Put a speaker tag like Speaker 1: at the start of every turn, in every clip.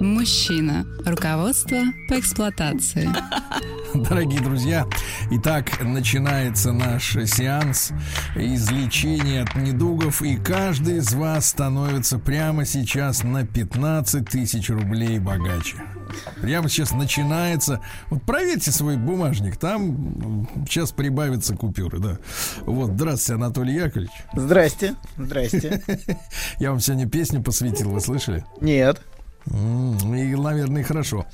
Speaker 1: Мужчина. Руководство по эксплуатации.
Speaker 2: Дорогие друзья, итак, начинается наш сеанс излечения от недугов, и каждый из вас становится прямо сейчас на 15 тысяч рублей богаче. Прямо сейчас начинается. Вот проверьте свой бумажник, там сейчас прибавятся купюры, да. Вот, здравствуйте, Анатолий Яковлевич.
Speaker 3: Здрасте, здрасте.
Speaker 2: Я вам сегодня песню посвятил, вы слышали?
Speaker 3: Нет,
Speaker 2: И, наверное, хорошо.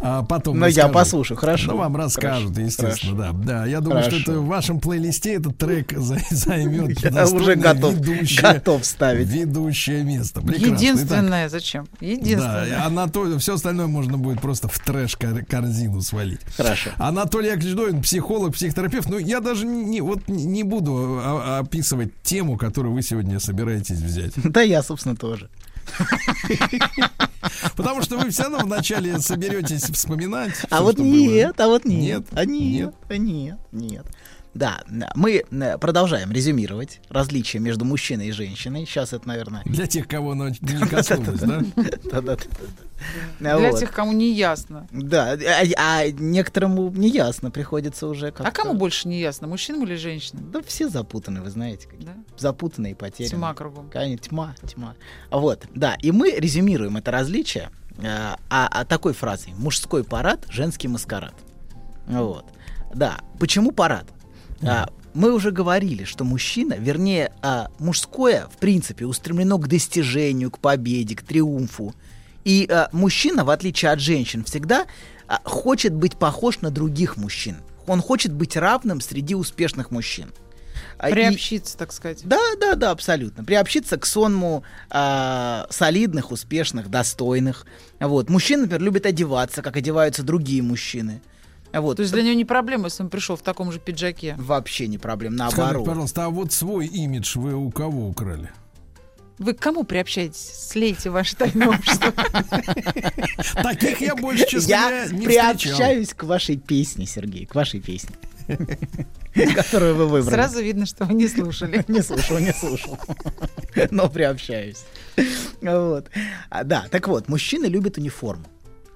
Speaker 2: А потом
Speaker 3: но я
Speaker 2: расскажу.
Speaker 3: послушаю, хорошо.
Speaker 2: Ну, вам расскажут,
Speaker 3: Хорошо,
Speaker 2: естественно,
Speaker 3: хорошо.
Speaker 2: да. Да, я думаю, что
Speaker 3: Хорошо.
Speaker 2: это в вашем плейлисте этот трек за- займет
Speaker 3: Я уже готов,
Speaker 2: ведущее,
Speaker 3: готов ставить.
Speaker 2: ведущее место. Прекрасно.
Speaker 4: Единственное, зачем?
Speaker 2: Итак,
Speaker 4: Единственное.
Speaker 2: да, Анатолий, все остальное можно будет просто в трэш-корзину свалить.
Speaker 3: Хорошо.
Speaker 2: Анатолий Яковлевич психолог, психотерапевт. Ну, я даже не, вот не- буду описывать тему, которую вы сегодня собираетесь взять.
Speaker 3: Да я, собственно, тоже.
Speaker 2: Потому что вы все равно вначале соберетесь вспоминать.
Speaker 3: А вот
Speaker 2: было.
Speaker 3: нет, а вот нет,
Speaker 2: Нет?
Speaker 3: а нет,
Speaker 2: Нет?
Speaker 3: а нет, нет. Да, мы э, продолжаем резюмировать различия между мужчиной и женщиной. Сейчас это, наверное...
Speaker 2: Для тех, кого оно не коснулось, да?
Speaker 4: Для тех, кому не ясно.
Speaker 3: Да, а, а некоторому неясно приходится уже как
Speaker 4: А кому больше не ясно, мужчинам или женщинам?
Speaker 3: Да все запутаны, вы знаете. Запутанные и потеряны.
Speaker 4: Тьма кругом.
Speaker 3: Конечно, тьма, тьма. Вот, да, и мы резюмируем это различие э, а, а такой фразой «мужской парад, женский маскарад». Вот, да. Почему парад? А, мы уже говорили, что мужчина, вернее, а, мужское, в принципе, устремлено к достижению, к победе, к триумфу. И а, мужчина, в отличие от женщин, всегда а, хочет быть похож на других мужчин. Он хочет быть равным среди успешных мужчин. А, и-
Speaker 4: Приобщиться, так сказать.
Speaker 3: да, да, да, абсолютно. Приобщиться к сонму а, солидных, успешных, достойных. Вот. Мужчины, например, любят одеваться, как одеваются другие мужчины. Вот.
Speaker 4: То есть для него не проблема, если он пришел в таком же пиджаке.
Speaker 3: Вообще не проблем,
Speaker 2: Скажите,
Speaker 3: наоборот.
Speaker 2: пожалуйста, а вот свой имидж вы у кого украли?
Speaker 4: Вы к кому приобщаетесь? Слейте ваше тайное общество.
Speaker 2: Таких я больше, честно
Speaker 3: Я приобщаюсь к вашей песне, Сергей, к вашей песне. Которую вы выбрали.
Speaker 4: Сразу видно, что вы не слушали.
Speaker 3: Не слушал, не слушал. Но приобщаюсь. Вот. А, Да, так вот, мужчины любят униформу.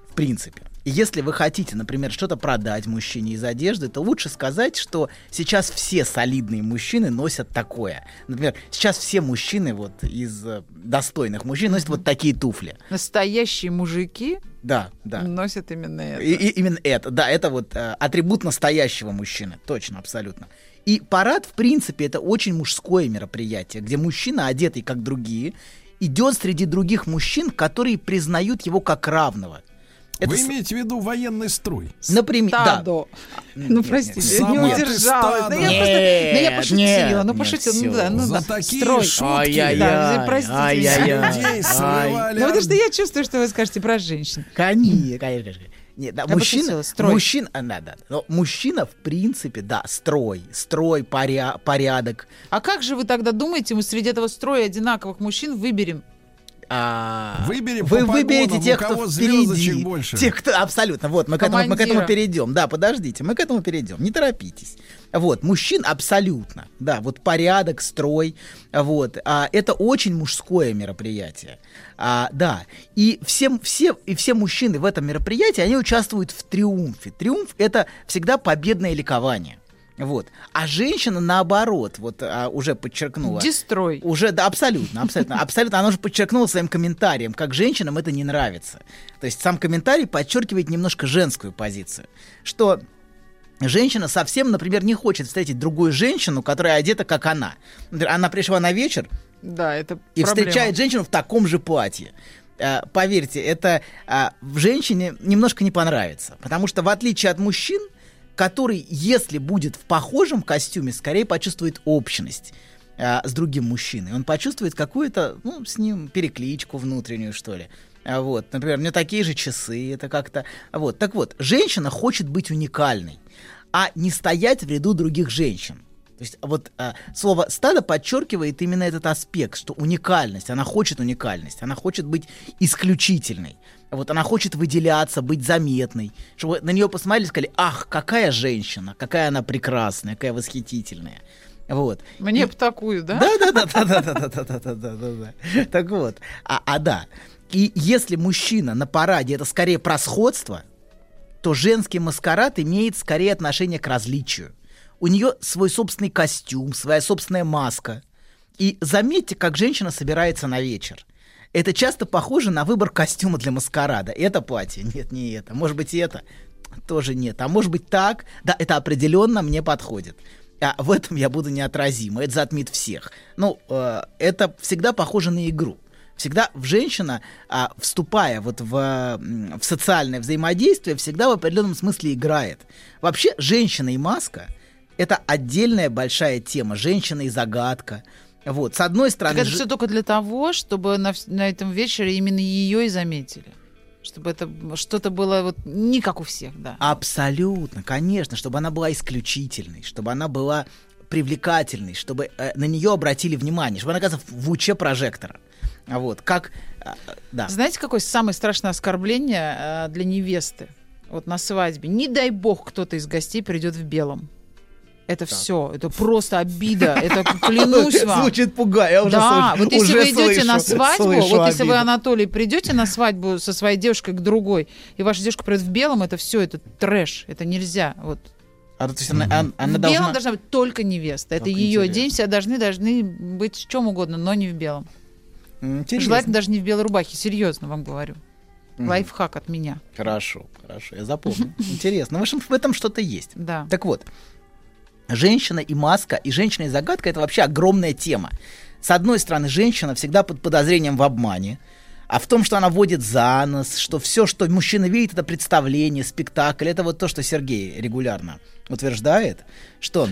Speaker 3: В принципе. И если вы хотите, например, что-то продать мужчине из одежды, то лучше сказать, что сейчас все солидные мужчины носят такое. Например, сейчас все мужчины вот из э, достойных мужчин носят вот такие туфли.
Speaker 4: Настоящие мужики
Speaker 3: Да, да.
Speaker 4: носят именно это.
Speaker 3: И- и- именно это, да, это вот э, атрибут настоящего мужчины, точно, абсолютно. И парад, в принципе, это очень мужское мероприятие, где мужчина, одетый как другие, идет среди других мужчин, которые признают его как равного. Это
Speaker 2: Вы
Speaker 3: с-
Speaker 2: имеете в виду военный строй?
Speaker 3: Например, да.
Speaker 4: Стадо. Ну,
Speaker 3: Нет,
Speaker 4: простите,
Speaker 3: нет,
Speaker 4: не удержалась. Да я просто, да я
Speaker 3: Нет,
Speaker 4: пошутила,
Speaker 3: нет,
Speaker 4: ну
Speaker 3: нет,
Speaker 4: пошутила, ну да, ну
Speaker 2: За
Speaker 4: да.
Speaker 2: такие
Speaker 4: Строй.
Speaker 2: шутки
Speaker 3: Ай-яй-яй,
Speaker 4: Да, простите
Speaker 2: людей срывали.
Speaker 4: Ну потому что я чувствую, что вы скажете про женщин.
Speaker 3: Конечно, конечно. Нет, да,
Speaker 4: Я
Speaker 3: мужчина,
Speaker 4: строй.
Speaker 3: мужчина, а, да, да, но мужчина, в принципе, да, строй, строй, поря- порядок.
Speaker 4: А как же вы тогда думаете, мы среди этого строя одинаковых мужчин выберем?
Speaker 3: А,
Speaker 2: Выберем
Speaker 3: вы
Speaker 2: по
Speaker 3: выберете тех,
Speaker 2: у кого
Speaker 3: кто впереди.
Speaker 2: больше.
Speaker 3: Тех, кто абсолютно. Вот мы к, этому, мы к этому перейдем. Да, подождите, мы к этому перейдем. Не торопитесь. Вот мужчин абсолютно, да, вот порядок, строй, вот. А, это очень мужское мероприятие, а, да. И все, все и все мужчины в этом мероприятии они участвуют в триумфе. Триумф это всегда победное ликование. Вот. А женщина наоборот, вот а, уже подчеркнула.
Speaker 4: Дестрой.
Speaker 3: Уже, да, абсолютно, абсолютно, абсолютно. Она уже подчеркнула своим комментарием, как женщинам это не нравится. То есть сам комментарий подчеркивает немножко женскую позицию, что женщина совсем, например, не хочет встретить другую женщину, которая одета как она. Например, она пришла на вечер
Speaker 4: Да, это
Speaker 3: и
Speaker 4: проблема.
Speaker 3: встречает женщину в таком же платье. Э, Поверьте, это а, женщине немножко не понравится, потому что в отличие от мужчин, который, если будет в похожем костюме, скорее почувствует общность а, с другим мужчиной. Он почувствует какую-то, ну, с ним перекличку внутреннюю, что ли. А Вот, например, у меня такие же часы, это как-то... Вот, так вот, женщина хочет быть уникальной. а не стоять в ряду других женщин. То есть вот э, слово стадо подчеркивает именно этот аспект, что уникальность, она хочет уникальность, она хочет быть исключительной. Вот она хочет выделяться, быть заметной, чтобы на нее посмотрели и сказали, ах, какая женщина, какая она прекрасная, какая восхитительная. Вот.
Speaker 4: Мне
Speaker 3: И-
Speaker 4: бы такую, да?
Speaker 3: да, да, да, да, да, да, да, да, да, да, да. Так вот, а, а да. И если мужчина на параде это скорее про сходство, то женский маскарад имеет скорее отношение к различию. У нее свой собственный костюм, своя собственная маска. И заметьте, как женщина собирается на вечер. Это часто похоже на выбор костюма для маскарада. Это платье? Нет, не это. Может быть, это? Тоже нет. А может быть, так? Да, это определенно мне подходит. А в этом я буду неотразима. Это затмит всех. Ну, э, это всегда похоже на игру. Всегда в женщина, а, вступая вот в, в социальное взаимодействие, всегда в определенном смысле играет. Вообще, женщина и маска — это отдельная большая тема. Женщина и загадка. Вот, с одной
Speaker 4: Так
Speaker 3: стороны...
Speaker 4: это
Speaker 3: ж-
Speaker 4: все только для того, чтобы на, на этом вечере именно ее и заметили. Чтобы это что-то было вот не как у всех, да.
Speaker 3: Абсолютно, конечно, чтобы она была исключительной, чтобы она была привлекательной, чтобы э, на нее обратили внимание, чтобы она оказалась в луче прожектора. Вот, как... э, да.
Speaker 4: Знаете, какое самое страшное оскорбление э, для невесты? Вот на свадьбе. Не дай бог кто-то из гостей придет в белом. Это все. Это просто обида. Это клянусь вам.
Speaker 3: Звучит пугая, я уже
Speaker 4: да,
Speaker 3: слышу-
Speaker 4: вот если
Speaker 3: уже
Speaker 4: вы идете на
Speaker 3: слышу-
Speaker 4: свадьбу,
Speaker 3: слышу
Speaker 4: вот если вы,
Speaker 3: обиду.
Speaker 4: Анатолий, придете на свадьбу со своей девушкой к другой, и ваша девушка придет в белом, это все, это трэш, это нельзя. Вот.
Speaker 3: А, то есть она, она- она
Speaker 4: в
Speaker 3: должна...
Speaker 4: белом должна быть только невеста. Это
Speaker 3: Как
Speaker 4: ее
Speaker 3: интересно.
Speaker 4: день, все должны, должны быть в чем угодно, но не в белом.
Speaker 3: Интересно.
Speaker 4: Желательно даже не в белой рубахе, серьезно вам говорю. Лайфхак от меня.
Speaker 3: Хорошо, хорошо, я запомню. Интересно. В общем, в этом что-то есть.
Speaker 4: Да.
Speaker 3: Так вот, женщина и маска, и женщина и загадка это вообще огромная тема. С одной стороны, женщина всегда под подозрением в обмане, а в том, что она водит за нос, что все, что мужчина видит, это представление, спектакль, это вот то, что Сергей регулярно утверждает, что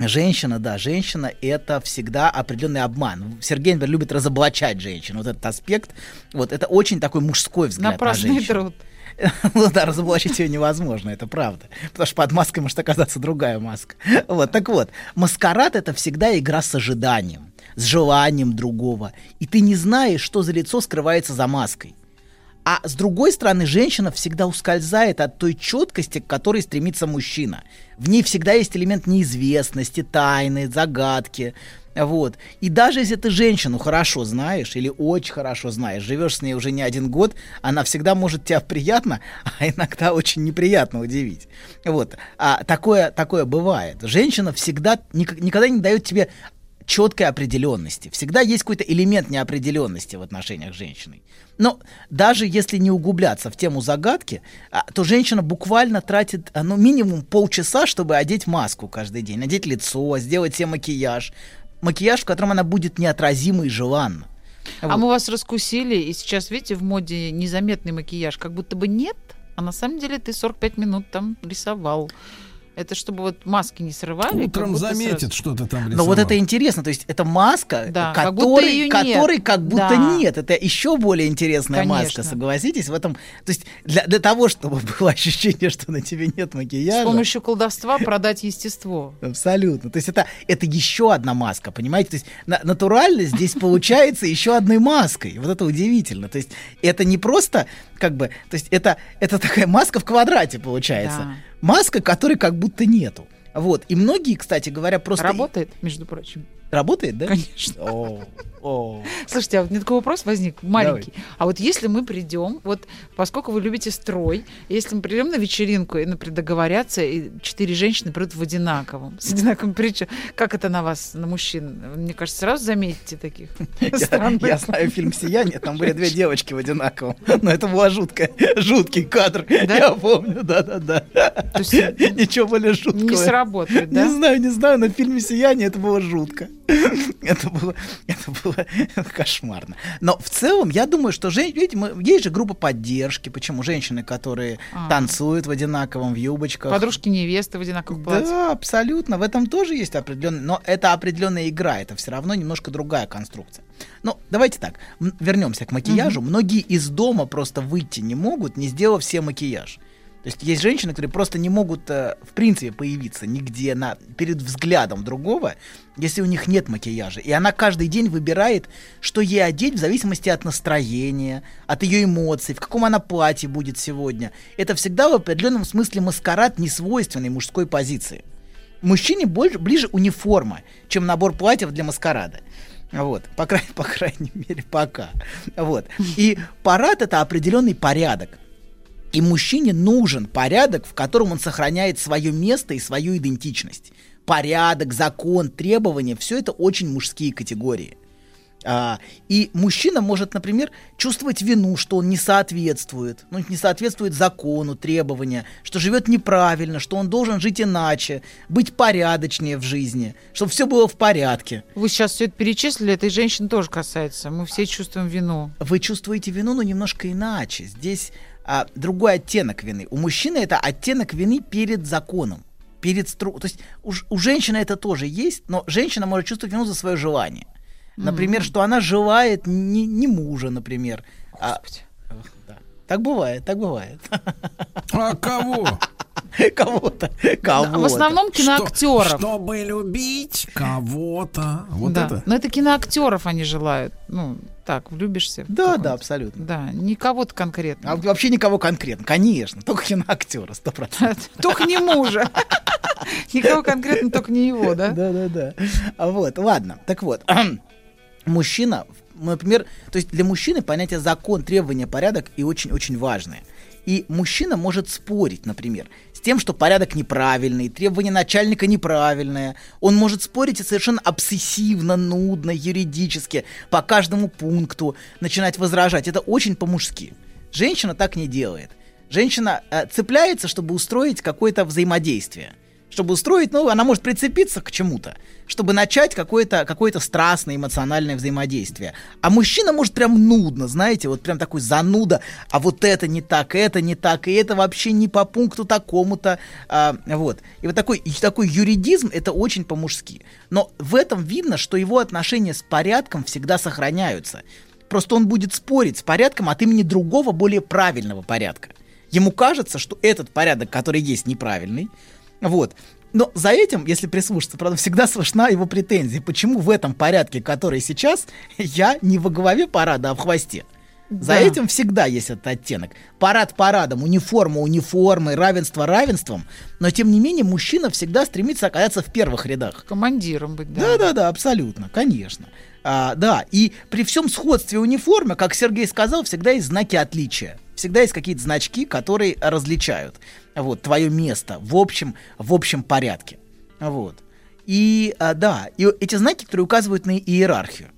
Speaker 3: Женщина, да, женщина это всегда определенный обман. Сергей, например, любит разоблачать женщин. Вот этот аспект, вот это очень такой мужской взгляд
Speaker 4: Напрасный
Speaker 3: на женщину.
Speaker 4: труд.
Speaker 3: Ну да, разоблачить ее невозможно, это правда. Потому что под маской может оказаться другая маска. Вот, так вот, маскарад это всегда игра с ожиданием, с желанием другого. И ты не знаешь, что за лицо скрывается за маской. А с другой стороны, женщина всегда ускользает от той четкости, к которой стремится мужчина. В ней всегда есть элемент неизвестности, тайны, загадки. Вот. И даже если ты женщину хорошо знаешь или очень хорошо знаешь, живешь с ней уже не один год, она всегда может тебя приятно, а иногда очень неприятно удивить. Вот. А такое, такое бывает. Женщина всегда ник- никогда не дает тебе четкой определенности. Всегда есть какой-то элемент неопределенности в отношениях с женщиной. Но даже если не углубляться в тему загадки, а, то женщина буквально тратит а, ну, минимум полчаса, чтобы одеть маску каждый день, надеть лицо, сделать себе макияж. Макияж, в котором она будет неотразима и желанна.
Speaker 4: А мы вас раскусили, и сейчас, видите, в моде незаметный макияж, как будто бы нет, а на самом деле ты 45 минут там рисовал. Это чтобы вот маски не срывали.
Speaker 2: Утром заметит,
Speaker 4: сразу.
Speaker 2: что ты там
Speaker 3: Но
Speaker 2: рисовал.
Speaker 3: вот это интересно, то есть это маска,
Speaker 4: Да, как будто
Speaker 3: как будто
Speaker 4: Да.
Speaker 3: нет. Это еще более интересная маска,
Speaker 4: Конечно.
Speaker 3: согласитесь? В этом, то есть для, для того, чтобы было ощущение, что на тебе нет
Speaker 4: С
Speaker 3: макияжа.
Speaker 4: помощью колдовства продать естество.
Speaker 3: Абсолютно. То есть это, это еще одна маска, понимаете? То есть на- натуральность здесь получается еще одной маской. Вот это удивительно. То есть это не просто как бы, то есть это, это такая маска в квадрате получается.
Speaker 4: Да.
Speaker 3: Маска, которой как будто нету. Вот. И многие, кстати говоря, просто...
Speaker 4: Работает, между прочим.
Speaker 3: Работает, да?
Speaker 4: Конечно.
Speaker 3: О, о.
Speaker 4: Слушайте, а вот мне такой вопрос возник, маленький. А вот если мы придем, вот поскольку вы любите строй, если мы придем на вечеринку и, например, договорятся, и четыре женщины придут в одинаковом, с одинаковым причем, как это на вас, на мужчин? Мне кажется, сразу заметите таких
Speaker 3: Я,
Speaker 4: странных.
Speaker 3: я знаю фильм «Сияние», там были две девочки в одинаковом. Но это была жуткая, жуткий кадр. Я помню, да-да-да. Ничего более жуткого.
Speaker 4: не сработает,
Speaker 3: Не
Speaker 4: да?
Speaker 3: знаю, не знаю, но в фильме «Сияние» это было жутко. Это было, это было кошмарно. Но в целом, я думаю, что, жен- видите, мы, есть же группа поддержки. Почему? Женщины, которые
Speaker 4: А.
Speaker 3: танцуют в одинаковом, в юбочках.
Speaker 4: Подружки невесты в одинаковых платьях.
Speaker 3: Да, абсолютно. В этом тоже есть определенный, но это определенная игра, это все равно немножко другая конструкция. Ну, давайте так, вернемся к макияжу. Многие из дома просто выйти не могут, не сделав все макияж. Есть есть женщины, которые просто не могут, э, в принципе, появиться нигде на, перед взглядом другого, если у них нет макияжа. И она каждый день выбирает, что ей одеть в зависимости от настроения, от ее эмоций, в каком она платье будет сегодня. Это всегда в определенном смысле маскарад несвойственной мужской позиции. Мужчине больше, ближе униформа, чем набор платьев для маскарада. Вот, по, край, по крайней мере, пока. Вот. И парад это определенный порядок. И мужчине нужен порядок, в котором он сохраняет свое место и свою идентичность. Порядок, закон, требования все это очень мужские категории. А, и мужчина может, например, чувствовать вину, что он не соответствует, ну, не соответствует закону, требования, что живет неправильно, что он должен жить иначе, быть порядочнее в жизни, чтобы все было в порядке.
Speaker 4: Вы сейчас все это перечислили, этой женщины тоже касается. Мы все чувствуем вину.
Speaker 3: Вы чувствуете вину, но немножко иначе. Здесь а, другой оттенок вины. У мужчины это оттенок вины перед законом. Перед стру... То есть у, у женщины это тоже есть, но женщина может чувствовать вину за свое желание. Например, mm-hmm. что она желает не, не мужа, например. А, да. Так бывает, так бывает.
Speaker 2: А кого?
Speaker 3: Кого-то. Кого
Speaker 4: В основном киноактеров.
Speaker 2: Что, чтобы любить кого-то. Вот
Speaker 4: да.
Speaker 2: это?
Speaker 4: Но это киноактеров они желают. Ну, так, влюбишься.
Speaker 3: Да, да, абсолютно.
Speaker 4: Да, не кого-то конкретно.
Speaker 3: А вообще никого конкретно, конечно. Только киноактера, сто процентов.
Speaker 4: Только не мужа. Никого конкретно, только не его, да?
Speaker 3: Да, да, да. Вот, ладно. Так вот, мужчина, например, то есть для мужчины понятие закон, требования, порядок и очень-очень важное. И мужчина может спорить, например, с тем, что порядок неправильный, требования начальника неправильные. Он может спорить и совершенно обсессивно, нудно, юридически, по каждому пункту начинать возражать. Это очень по-мужски. Женщина так не делает. Женщина э, цепляется, чтобы устроить какое-то взаимодействие чтобы устроить, ну, она может прицепиться к чему-то, чтобы начать какое-то какое страстное эмоциональное взаимодействие. А мужчина может прям нудно, знаете, вот прям такой зануда, а вот это не так, это не так, и это вообще не по пункту такому-то, а, вот. И вот такой, такой юридизм, это очень по-мужски. Но в этом видно, что его отношения с порядком всегда сохраняются. Просто он будет спорить с порядком от имени другого, более правильного порядка. Ему кажется, что этот порядок, который есть, неправильный, вот. Но за этим, если прислушаться, правда, всегда слышна его претензия. Почему в этом порядке, который сейчас, я не во главе парада, а в хвосте? За да. этим всегда есть этот оттенок. Парад парадом, униформа униформой, равенство равенством. Но тем не менее мужчина всегда стремится оказаться в первых рядах.
Speaker 4: Командиром быть, да.
Speaker 3: Да-да-да, абсолютно, конечно. А, да, и при всем сходстве униформы, как Сергей сказал, всегда есть знаки отличия. Всегда есть какие-то значки, которые различают вот, твое место в общем, в общем порядке. Вот. И а, да, и эти знаки, которые указывают на иерархию.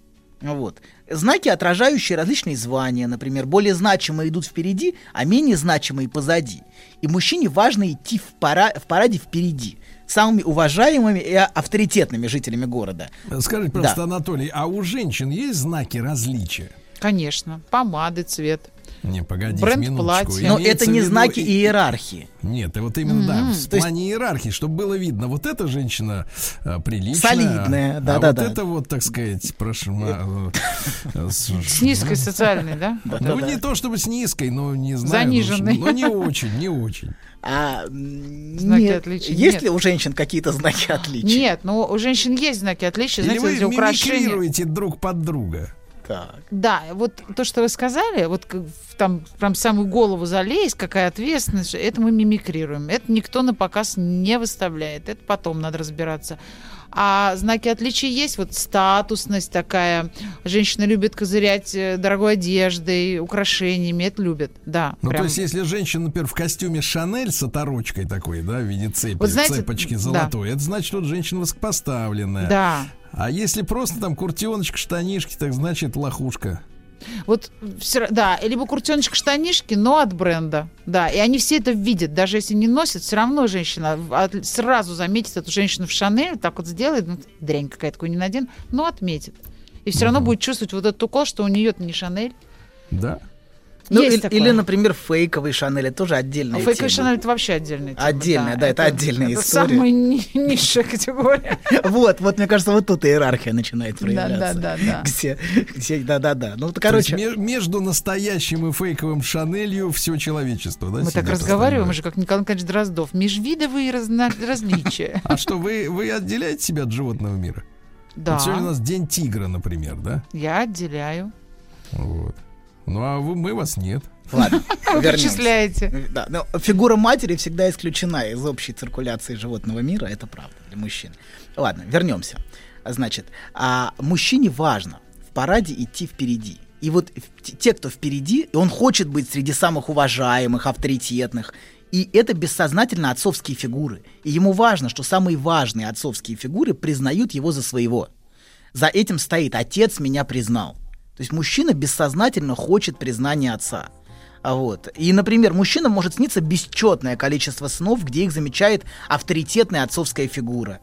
Speaker 3: Вот. Знаки, отражающие различные звания, например, более значимые идут впереди, а менее значимые позади. И мужчине важно идти в, пара, в параде впереди, самыми уважаемыми и авторитетными жителями города.
Speaker 2: Скажите, просто, да. Анатолий, а у женщин есть знаки различия?
Speaker 4: Конечно, помады, цвет.
Speaker 2: Не, погодите,
Speaker 4: Бренд
Speaker 2: минуточку.
Speaker 4: платья.
Speaker 3: Но это не знаки иерархии.
Speaker 2: Нет, и вот именно, да, в плане иерархии, чтобы было видно, вот эта женщина а, приличная.
Speaker 3: Солидная, да,
Speaker 2: а
Speaker 3: да,
Speaker 2: вот
Speaker 3: да.
Speaker 2: это вот, так сказать, прошу... а, а, с-
Speaker 4: низкой социальной, да?
Speaker 2: Ну, не то чтобы с низкой, но не знаю.
Speaker 4: Заниженной.
Speaker 2: Но не очень, не очень.
Speaker 3: А,
Speaker 4: Знаки
Speaker 3: нет.
Speaker 4: отличия
Speaker 3: Есть
Speaker 4: нет.
Speaker 3: ли у женщин какие-то знаки отличия?
Speaker 4: Нет, ну у женщин есть знаки отличия,
Speaker 2: Или
Speaker 4: знаете,
Speaker 2: вы
Speaker 4: украшения.
Speaker 2: друг под друга.
Speaker 3: Так.
Speaker 4: Да, вот то, что вы сказали, вот там прям самую голову залезть, какая ответственность, это мы мимикрируем. Это никто на показ не выставляет. Это потом надо разбираться. А знаки отличия есть, вот статусность такая. Женщины любят козырять э, дорогой одеждой, украшениями, это любят, да.
Speaker 2: Ну,
Speaker 4: прям.
Speaker 2: то есть, если женщина, например, в костюме Шанель с оторочкой такой, да, в виде цепи,
Speaker 4: Вот знаете,
Speaker 2: цепочки
Speaker 4: да.
Speaker 2: золотой, это значит, вот женщина высокопоставленная.
Speaker 4: Да.
Speaker 2: А если просто там куртеночка, штанишки, так значит лохушка.
Speaker 4: Вот да, либо куртеночка штанишки, но от бренда. Да, и они все это видят. Даже если не носят, все равно женщина от- сразу заметит эту женщину в Шанель, так вот сделает, ну, дрянь какая-то такую не надену, но отметит. И все равно будет чувствовать вот этот укол, что у нее-то не Шанель.
Speaker 2: Да.
Speaker 3: Ну,
Speaker 4: Есть
Speaker 3: или,
Speaker 4: такое.
Speaker 3: или, например, фейковый Шанель, это тоже отдельная
Speaker 4: А фейковый
Speaker 3: тема.
Speaker 4: Шанель это вообще отдельная тема.
Speaker 3: Отдельная, да, это отдельная
Speaker 4: это
Speaker 3: история.
Speaker 4: самая ни- низшая категория.
Speaker 3: Вот, вот, мне кажется, вот тут иерархия начинает
Speaker 4: Да,
Speaker 3: проявляться.
Speaker 4: да, да, да.
Speaker 3: Где, где, да, да, да. Ну, короче,
Speaker 2: ме- между настоящим и фейковым Шанелью все человечество, да?
Speaker 4: Мы так разговариваем уже, как Николай Николаевич Дроздов. Межвидовые различия.
Speaker 2: А что, вы, вы отделяете себя от животного мира?
Speaker 4: Да,
Speaker 2: Вот сегодня у нас день тигра, например, да?
Speaker 4: я отделяю.
Speaker 2: Вот. Ну, а вы, мы вас нет.
Speaker 3: ладно,
Speaker 4: Вы
Speaker 3: вернемся.
Speaker 4: перечисляете.
Speaker 3: Да, но фигура матери всегда исключена из общей циркуляции животного мира, это правда для мужчин. Ладно, вернемся. Значит, а мужчине важно в параде идти впереди. И вот те, кто впереди, и он хочет быть среди самых уважаемых, авторитетных. И это бессознательно отцовские фигуры. И ему важно, что самые важные отцовские фигуры признают его за своего. За этим стоит «отец меня признал». То есть мужчина бессознательно хочет признания отца. А Вот. И, например, мужчинам может сниться бесчетное количество снов, где их замечает авторитетная отцовская фигура.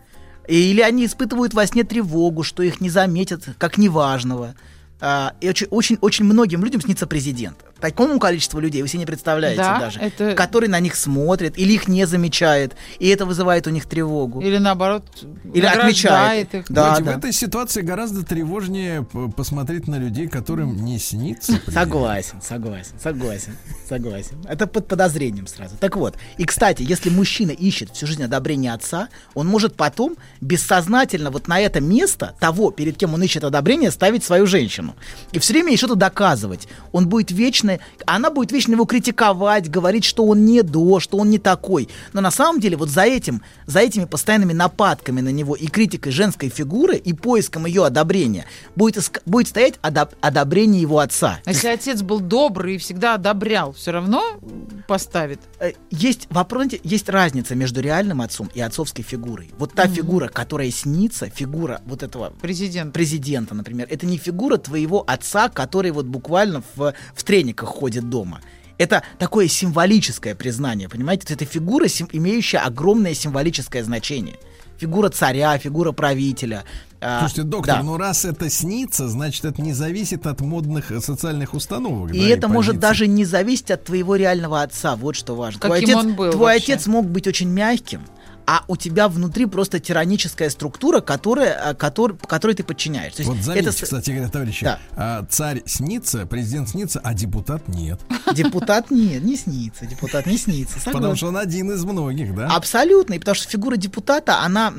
Speaker 3: Или они испытывают во сне тревогу, что их не заметят как неважного. А, и очень, очень, очень многим людям снится президент. Такому количеству людей вы себе не представляете
Speaker 4: Да,
Speaker 3: даже.
Speaker 4: это-
Speaker 3: Который на них смотрит или их не замечает. И это вызывает у них тревогу.
Speaker 4: Или наоборот,
Speaker 3: Или отмечает.
Speaker 4: их.
Speaker 3: Да,
Speaker 2: Знаете,
Speaker 3: да.
Speaker 2: В этой ситуации гораздо тревожнее посмотреть на людей, которым не снится.
Speaker 3: Согласен, согласен, согласен, согласен. Это под подозрением сразу. Так вот, и кстати, если мужчина ищет всю жизнь одобрения отца, он может потом бессознательно вот на это место того, перед кем он ищет одобрение, ставить свою женщину. И все время ей что-то доказывать. Он будет вечно, она будет вечно его критиковать, говорить, что он не до, что он не такой. Но на самом деле вот за этим, за этими постоянными нападками на него и критикой женской фигуры и поиском ее одобрения будет, будет стоять одоб- одобрение его отца.
Speaker 4: А Если отец был добрый и всегда одобрял, все равно поставит.
Speaker 3: Э, есть вопрос, есть разница между реальным отцом и отцовской фигурой. Вот та фигура, которая снится, фигура вот этого
Speaker 4: Президент.
Speaker 3: президента, например, это не фигура твоего отца, который вот буквально в, в трениках ходит дома. Это такое символическое признание, понимаете? Это фигура, имеющая огромное символическое значение. Фигура царя, фигура правителя. А,
Speaker 2: Слушайте, доктор,
Speaker 3: да.
Speaker 2: ну раз это снится, значит, это не зависит от модных э, социальных установок.
Speaker 3: И
Speaker 2: да,
Speaker 3: это может
Speaker 2: позиций.
Speaker 3: даже не зависеть от твоего реального отца. Вот что важно. твой
Speaker 4: Каким
Speaker 3: отец,
Speaker 4: он был
Speaker 3: твой
Speaker 4: вообще?
Speaker 3: отец мог быть очень мягким, а у тебя внутри просто тираническая структура, которая, а, котор- которой ты подчиняешься.
Speaker 2: Вот заметьте,
Speaker 3: это
Speaker 2: кстати говоря, товарищи,
Speaker 3: Да.
Speaker 2: а, царь снится, президент снится, а депутат нет.
Speaker 3: депутат нет, не снится, депутат не снится.
Speaker 2: Потому
Speaker 3: согласен.
Speaker 2: что он один из многих, да?
Speaker 3: Абсолютно, и потому что фигура депутата, она,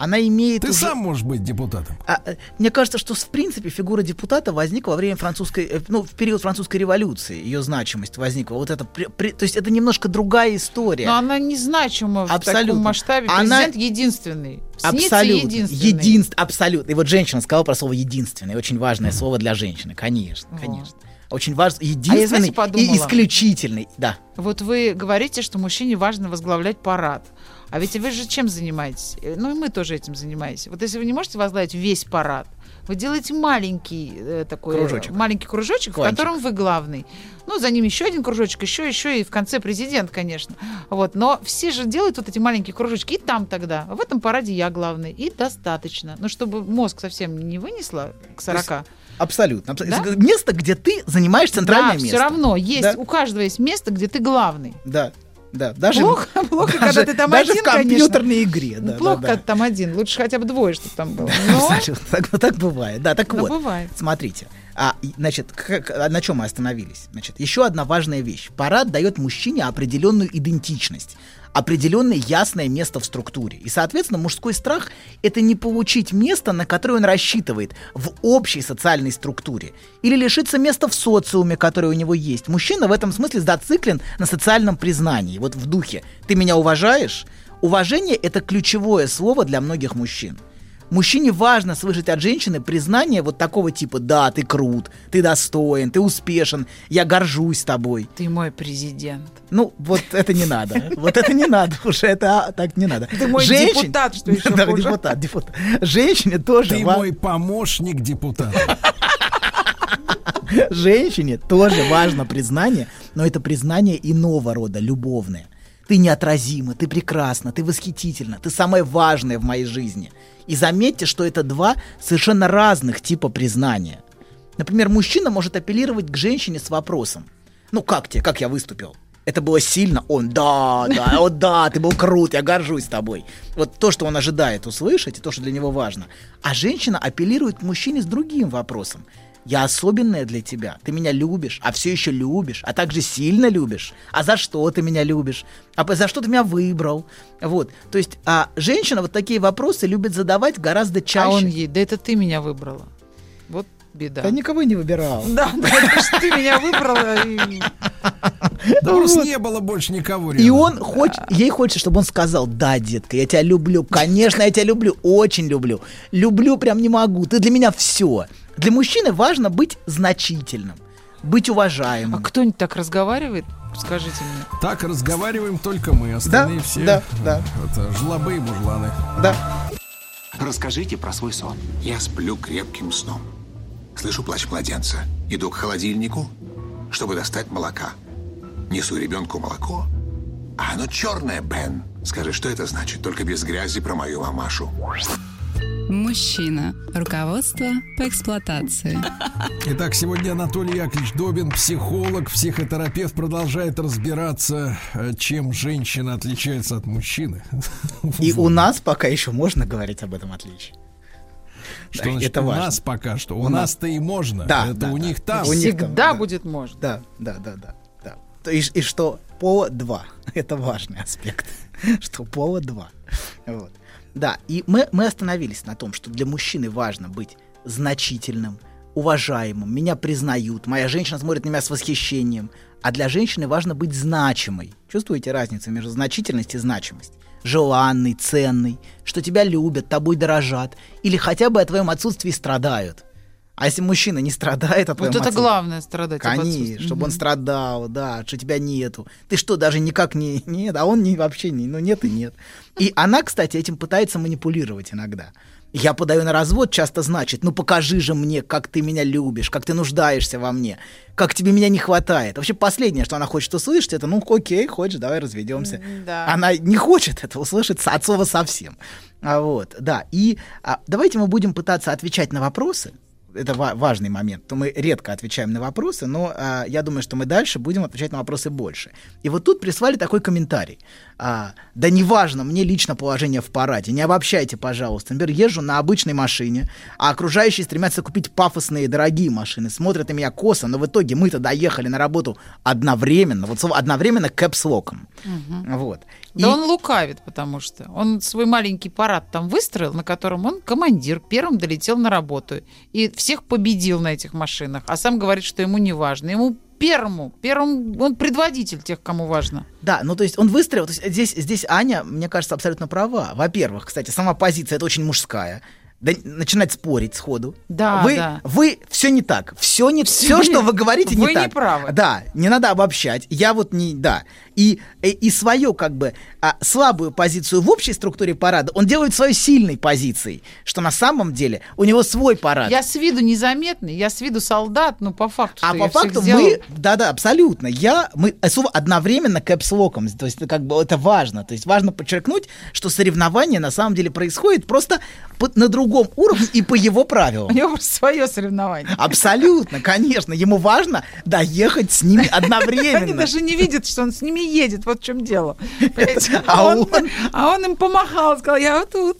Speaker 3: она имеет
Speaker 2: Ты
Speaker 3: уже-
Speaker 2: сам можешь быть депутатом.
Speaker 3: А, э, мне кажется, что в принципе фигура депутата возникла во время французской, э, ну, в период французской революции, ее значимость возникла. Вот это, при- при- то есть это немножко другая история.
Speaker 4: Но она незначима в
Speaker 3: Абсолютно.
Speaker 4: таком масштабе.
Speaker 3: Она-
Speaker 4: Президент единственный. Снится
Speaker 3: Абсолютно.
Speaker 4: единственный.
Speaker 3: Единств- абсолютно. И вот женщина сказала про слово единственный. Очень важное слово для женщины. Конечно,
Speaker 4: Вот.
Speaker 3: конечно. Очень важно. Единственный
Speaker 4: знаете, подумала?
Speaker 3: и исключительный. Да.
Speaker 4: Вот вы говорите, что мужчине важно возглавлять парад. А ведь вы же чем занимаетесь? Э, Ну и мы тоже этим занимаемся. Вот если вы не можете возглавить весь парад, вы делаете маленький э, такой
Speaker 3: Кружочек.
Speaker 4: маленький кружочек,
Speaker 3: Кланчик.
Speaker 4: в котором вы главный. Ну, за ним еще один кружочек, еще, еще, и в конце президент, конечно. Вот. Но все же делают вот эти маленькие кружочки, и там тогда. В этом параде я главный. И достаточно. Ну, чтобы мозг совсем не вынесло к 40.
Speaker 3: Абсолютно. абсо-
Speaker 4: Да?
Speaker 3: Место, где ты занимаешь центральное
Speaker 4: да,
Speaker 3: место.
Speaker 4: все равно есть,
Speaker 3: Да.
Speaker 4: у каждого есть место, где ты главный.
Speaker 3: Да. Да. Даже,
Speaker 4: Плохо, плохо, когда
Speaker 3: даже,
Speaker 4: ты там
Speaker 3: даже
Speaker 4: один,
Speaker 3: в компьютерной
Speaker 4: конечно.
Speaker 3: игре. Да,
Speaker 4: Ну, Плохо,
Speaker 3: да,
Speaker 4: когда ты там один. Лучше хотя бы двое, чтобы там было. Но.
Speaker 3: Так, ну, так бывает. Да, так
Speaker 4: но
Speaker 3: вот.
Speaker 4: бывает.
Speaker 3: Смотрите, а, значит, как- а на чем мы остановились? Значит, еще одна важная вещь. Парад дает мужчине определенную идентичность, определенное ясное место в структуре. И, соответственно, мужской страх — это не получить место, на которое он рассчитывает в общей социальной структуре, или лишиться места в социуме, которое у него есть. Мужчина в этом смысле зациклен на социальном признании, вот в духе «ты меня уважаешь?». Уважение — это ключевое слово для многих мужчин. Мужчине важно слышать от женщины признание вот такого типа «да, ты крут, ты достоин, ты успешен, я горжусь тобой».
Speaker 4: Ты мой президент.
Speaker 3: Ну, вот это не надо. Вот это не надо уже, это так не надо.
Speaker 4: Ты мой депутат, что еще
Speaker 3: Да, депутат, депутат. Женщине тоже
Speaker 2: Ты
Speaker 3: ва-
Speaker 2: мой помощник депутат.
Speaker 3: Женщине тоже важно признание, но это признание иного рода, любовное. Ты неотразима, ты прекрасна, ты восхитительна, ты самое важное в моей жизни. И заметьте, что это два совершенно разных типа признания. Например, мужчина может апеллировать к женщине с вопросом. Ну как тебе, как я выступил? Это было сильно. Он, да, да, о да, ты был крут, я горжусь тобой. Вот то, что он ожидает услышать, и то, что для него важно. А женщина апеллирует к мужчине с другим вопросом. Я особенная для тебя. Ты меня любишь, а все еще любишь, а также сильно любишь. А за что ты меня любишь? А за что ты меня выбрал? Вот. То есть, а женщина вот такие вопросы любит задавать гораздо чаще.
Speaker 4: А он ей, да это ты меня выбрала. Вот беда.
Speaker 3: Да никого не выбирал.
Speaker 4: Да, да, ты меня выбрала. и-
Speaker 2: Да просто не было больше никого рядом.
Speaker 3: И он хочет, ей хочется, чтобы он сказал, да, детка, я тебя люблю, конечно, я тебя люблю, очень люблю. Люблю прям не могу, ты для меня все. Для мужчины важно быть значительным, быть
Speaker 4: А
Speaker 3: уважаемым.
Speaker 4: кто-нибудь так разговаривает? Скажите мне.
Speaker 2: Так разговариваем только мы, остальные все.
Speaker 3: да, да.
Speaker 2: Это жлобы и мужланы.
Speaker 3: Да.
Speaker 5: Расскажите про свой сон.
Speaker 6: Я сплю крепким сном. Слышу плач младенца. Иду к холодильнику, чтобы достать молока. Несу ребенку молоко. А оно черное, Бен. Скажи, что это значит? Только без грязи про мою мамашу.
Speaker 1: Мужчина. Руководство по эксплуатации.
Speaker 2: Итак, сегодня Анатолий Яковлевич Добин, психолог, психотерапевт, продолжает разбираться, э, чем женщина отличается от мужчины.
Speaker 3: И у нас пока еще можно говорить об этом отличии.
Speaker 2: Что
Speaker 3: Да,
Speaker 2: значит,
Speaker 3: это
Speaker 2: у
Speaker 3: важно.
Speaker 2: нас пока что. У,
Speaker 3: У нас.
Speaker 2: нас-то и можно.
Speaker 3: Да,
Speaker 2: Это
Speaker 3: да,
Speaker 2: у
Speaker 3: да.
Speaker 2: них там.
Speaker 3: У них там,
Speaker 4: Всегда
Speaker 3: да.
Speaker 4: будет можно.
Speaker 3: Да, да, да, да, да. То есть, и что пола 2. Это важный аспект. Что пола 2. Вот. Да, и мы, мы остановились на том, что для мужчины важно быть значительным, уважаемым, меня признают, моя женщина смотрит на меня с восхищением, а для женщины важно быть значимой. Чувствуете разницу между значительностью и значимость? Желанный, ценный, что тебя любят, тобой дорожат, или хотя бы о твоем отсутствии страдают. А если мужчина не страдает от
Speaker 4: Вот это главное страдать.
Speaker 3: Конечно, чтобы он страдал, да, что тебя нету. Ты что, даже никак не... Нет, а он не, вообще не... Ну, нет и нет. И она, кстати, этим пытается манипулировать иногда. Я подаю на развод часто значит, ну покажи же мне, как ты меня любишь, как ты нуждаешься во мне, как тебе меня не хватает. Вообще последнее, что она хочет услышать, это ну окей, хочешь, давай разведемся.
Speaker 4: да.
Speaker 3: Она не хочет это услышать от слова совсем. А вот, да. И а, давайте мы будем пытаться отвечать на вопросы. Это ва- важный момент. То мы редко отвечаем на вопросы, но а, я думаю, что мы дальше будем отвечать на вопросы больше. И вот тут прислали такой комментарий. А, да неважно, мне лично положение в параде. Не обобщайте, пожалуйста. Например, езжу на обычной машине, а окружающие стремятся купить пафосные дорогие машины. Смотрят на меня косо, но в итоге мы-то доехали на работу одновременно. Вот слово одновременно кэпслоком. Вот.
Speaker 4: Да
Speaker 3: И-
Speaker 4: он лукавит, потому что он свой маленький парад там выстроил, на котором он командир, первым долетел на работу и всех победил на этих машинах, а сам говорит, что ему не важно. Ему первому, первым, он предводитель тех, кому важно.
Speaker 3: Да, ну то есть он выстроил, то есть здесь, здесь Аня, мне кажется, абсолютно права. Во-первых, кстати, сама позиция это очень мужская. Да, начинать спорить сходу.
Speaker 4: Да,
Speaker 3: вы,
Speaker 4: да.
Speaker 3: вы все не так. Все не все, что вы говорите, не
Speaker 4: вы
Speaker 3: так.
Speaker 4: не правы.
Speaker 3: Да, не надо обобщать. Я вот не, да. И, и, и свою как бы а, слабую позицию в общей структуре парада он делает своей сильной позицией, что на самом деле у него свой парад.
Speaker 4: Я с виду незаметный, я с виду солдат, но по факту,
Speaker 3: А по факту мы, да-да, абсолютно. Я, мы э, одновременно кэпслоком, то есть как бы это важно. То есть важно подчеркнуть, что соревнование на самом деле происходит просто на другом уровне и по его
Speaker 4: У
Speaker 3: правилам.
Speaker 4: него просто свое соревнование.
Speaker 3: Абсолютно, конечно. Ему важно доехать с ними
Speaker 4: Они
Speaker 3: одновременно.
Speaker 4: даже не видят, что он с ними едет. Вот в чем дело.
Speaker 3: А
Speaker 4: А он, а он им помахал, сказал, я вот тут.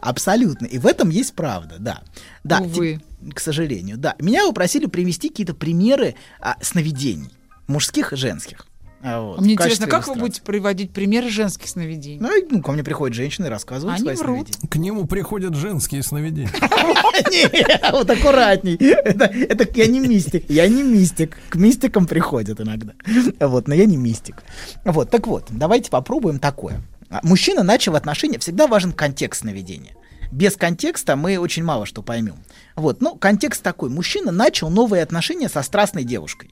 Speaker 3: Абсолютно. И в этом есть правда, да. Да,
Speaker 4: Увы.
Speaker 3: к сожалению, да. Меня попросили привести какие-то примеры а, сновидений, мужских и женских. А, вот,
Speaker 4: А Мне интересно, как вы будете приводить примеры женских сновидений?
Speaker 3: Ну, ну, ко мне приходят женщины и рассказывают
Speaker 4: Они
Speaker 3: свои
Speaker 4: врут.
Speaker 3: сновидения.
Speaker 2: К нему приходят женские сновидения.
Speaker 3: Вот аккуратней. Это, я не мистик. Я не мистик. К мистикам приходят иногда. Вот, но я не мистик. Вот, так вот, давайте попробуем такое. Мужчина начал отношения, всегда важен контекст сновидения. Без контекста мы очень мало что поймем. Вот, ну, контекст такой. Мужчина начал новые отношения со страстной девушкой.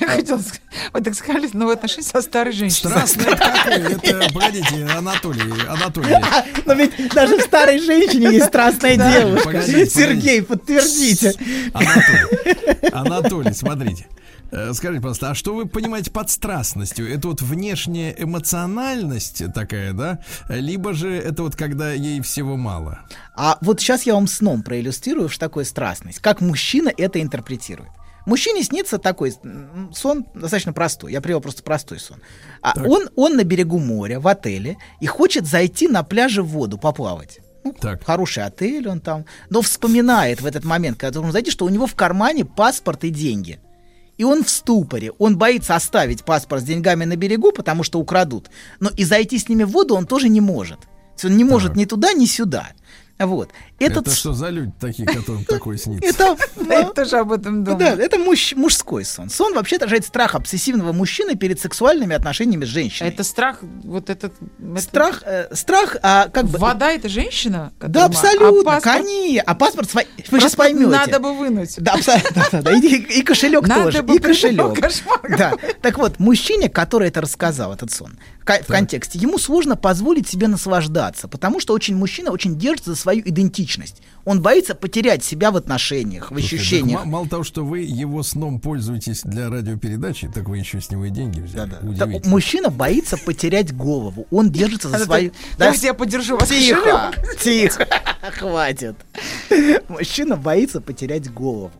Speaker 4: Я хотела сказать, вы так сказали, новые отношения со старой женщиной.
Speaker 2: Страстный это какой? Это, погодите, Анатолий, Анатолий.
Speaker 3: А, но ведь даже в старой женщине есть страстная девушка. Сергей, подтвердите.
Speaker 2: Анатолий, Анатолий, смотрите. Э, Скажите, пожалуйста, а что вы понимаете под страстностью? Это вот внешняя эмоциональность такая, да? Либо же это вот когда ей всего мало?
Speaker 3: А вот сейчас я вам сном проиллюстрирую, что такое страстность. Как мужчина это интерпретирует. Мужчине снится такой сон достаточно простой. Я привел просто простой сон. А он, он на берегу моря, в отеле, и хочет зайти на пляже в воду, поплавать. Ну,
Speaker 2: Так.
Speaker 3: Хороший отель он там. Но вспоминает в этот момент, когда он зайти, что у него в кармане паспорт и деньги. И он в ступоре. Он боится оставить паспорт с деньгами на берегу, потому что украдут. Но и зайти с ними в воду он тоже не может. Он не может
Speaker 2: Так.
Speaker 3: ни туда, ни сюда. Вот. Этот
Speaker 2: Это что за люди такие, которым такое снится?
Speaker 3: это,
Speaker 4: Да, тоже об этом
Speaker 3: да,
Speaker 4: думаю.
Speaker 3: это муж- мужской сон. Сон вообще отражает страх обсессивного мужчины перед сексуальными отношениями с женщиной.
Speaker 4: это страх, вот этот... это-
Speaker 3: страх, э, страх, а как бы...
Speaker 4: Вода это женщина?
Speaker 3: Да, абсолютно,
Speaker 4: а паспорт-
Speaker 3: конечно. А паспорт свой, вы сейчас поймете.
Speaker 4: Надо бы вынуть.
Speaker 3: Да, абсолютно. да, да. И, кошелек
Speaker 4: Надо
Speaker 3: тоже.
Speaker 4: бы
Speaker 3: И кошелек.
Speaker 4: кошмар
Speaker 3: Да. Так вот, мужчине, который это рассказал, этот сон, в контексте, ему сложно позволить себе наслаждаться, потому что очень мужчина очень держится за свою идентичность. Он боится потерять себя в отношениях, в
Speaker 2: Слушайте,
Speaker 3: ощущениях.
Speaker 2: так ма- мало того, что вы его сном пользуетесь для радиопередачи, так вы еще с него и деньги взяли.
Speaker 3: Да, да. Так, мужчина боится потерять голову. Он держится за свою. Да?
Speaker 4: Я подержу вас
Speaker 3: Тихо, тихо, хватит. Мужчина боится потерять голову.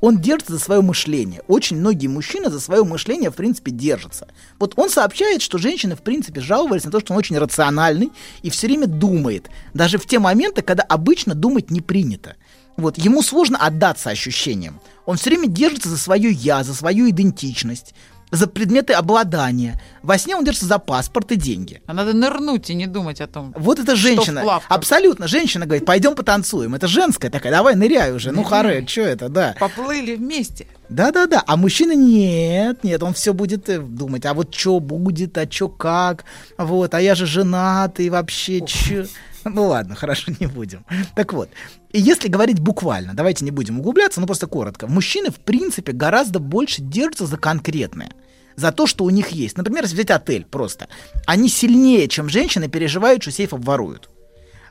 Speaker 3: Он держится за свое мышление. Очень многие мужчины за свое мышление, в принципе, держатся. Вот он сообщает, что женщины, в принципе, жаловались на то, что он очень рациональный и все время думает. Даже в те моменты, когда обычно думать не принято. Вот, ему сложно отдаться ощущениям. Он все время держится за свое я, за свою идентичность, за предметы обладания. Во сне он держится за паспорт и деньги.
Speaker 4: А надо нырнуть и не думать о том.
Speaker 3: Вот это женщина.
Speaker 4: в плавках.
Speaker 3: Абсолютно. Женщина говорит, пойдем потанцуем. Это женская такая, давай ныряй уже. Ну, харе, что это, да.
Speaker 4: Поплыли вместе.
Speaker 3: Да-да-да. А мужчина нет, нет, он все будет э, думать, а вот что будет, а что как, вот, а я же женат, и вообще что. Ну ладно, хорошо, не будем. Так вот, и если говорить буквально, давайте не будем углубляться, но просто коротко. Мужчины, в принципе, гораздо больше держатся за конкретное. За то, что у них есть. Например, взять отель просто. Они сильнее, чем женщины, переживают, что сейф обворуют.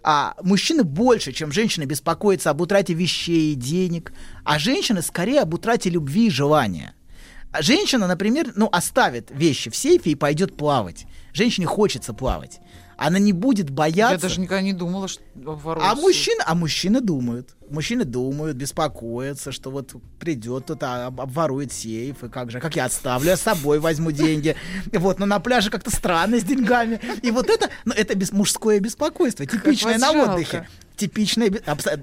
Speaker 3: А мужчины больше, чем женщины, беспокоятся об утрате вещей и денег, а женщины скорее об утрате любви и желания. А Женщина, например, ну, оставит вещи в сейфе и пойдет плавать. Женщине хочется плавать. Она не будет бояться.
Speaker 4: Я даже никогда не думала, что воруют
Speaker 3: А мужчины, а мужчины думают. Мужчины думают, беспокоятся, что вот придет кто-то, об- обворует сейф, и как же, как я отставлю, я с собой возьму деньги. Вот, но на пляже как-то странно с деньгами. И вот это, ну, это без, мужское беспокойство, типичное на отдыхе. Типичное,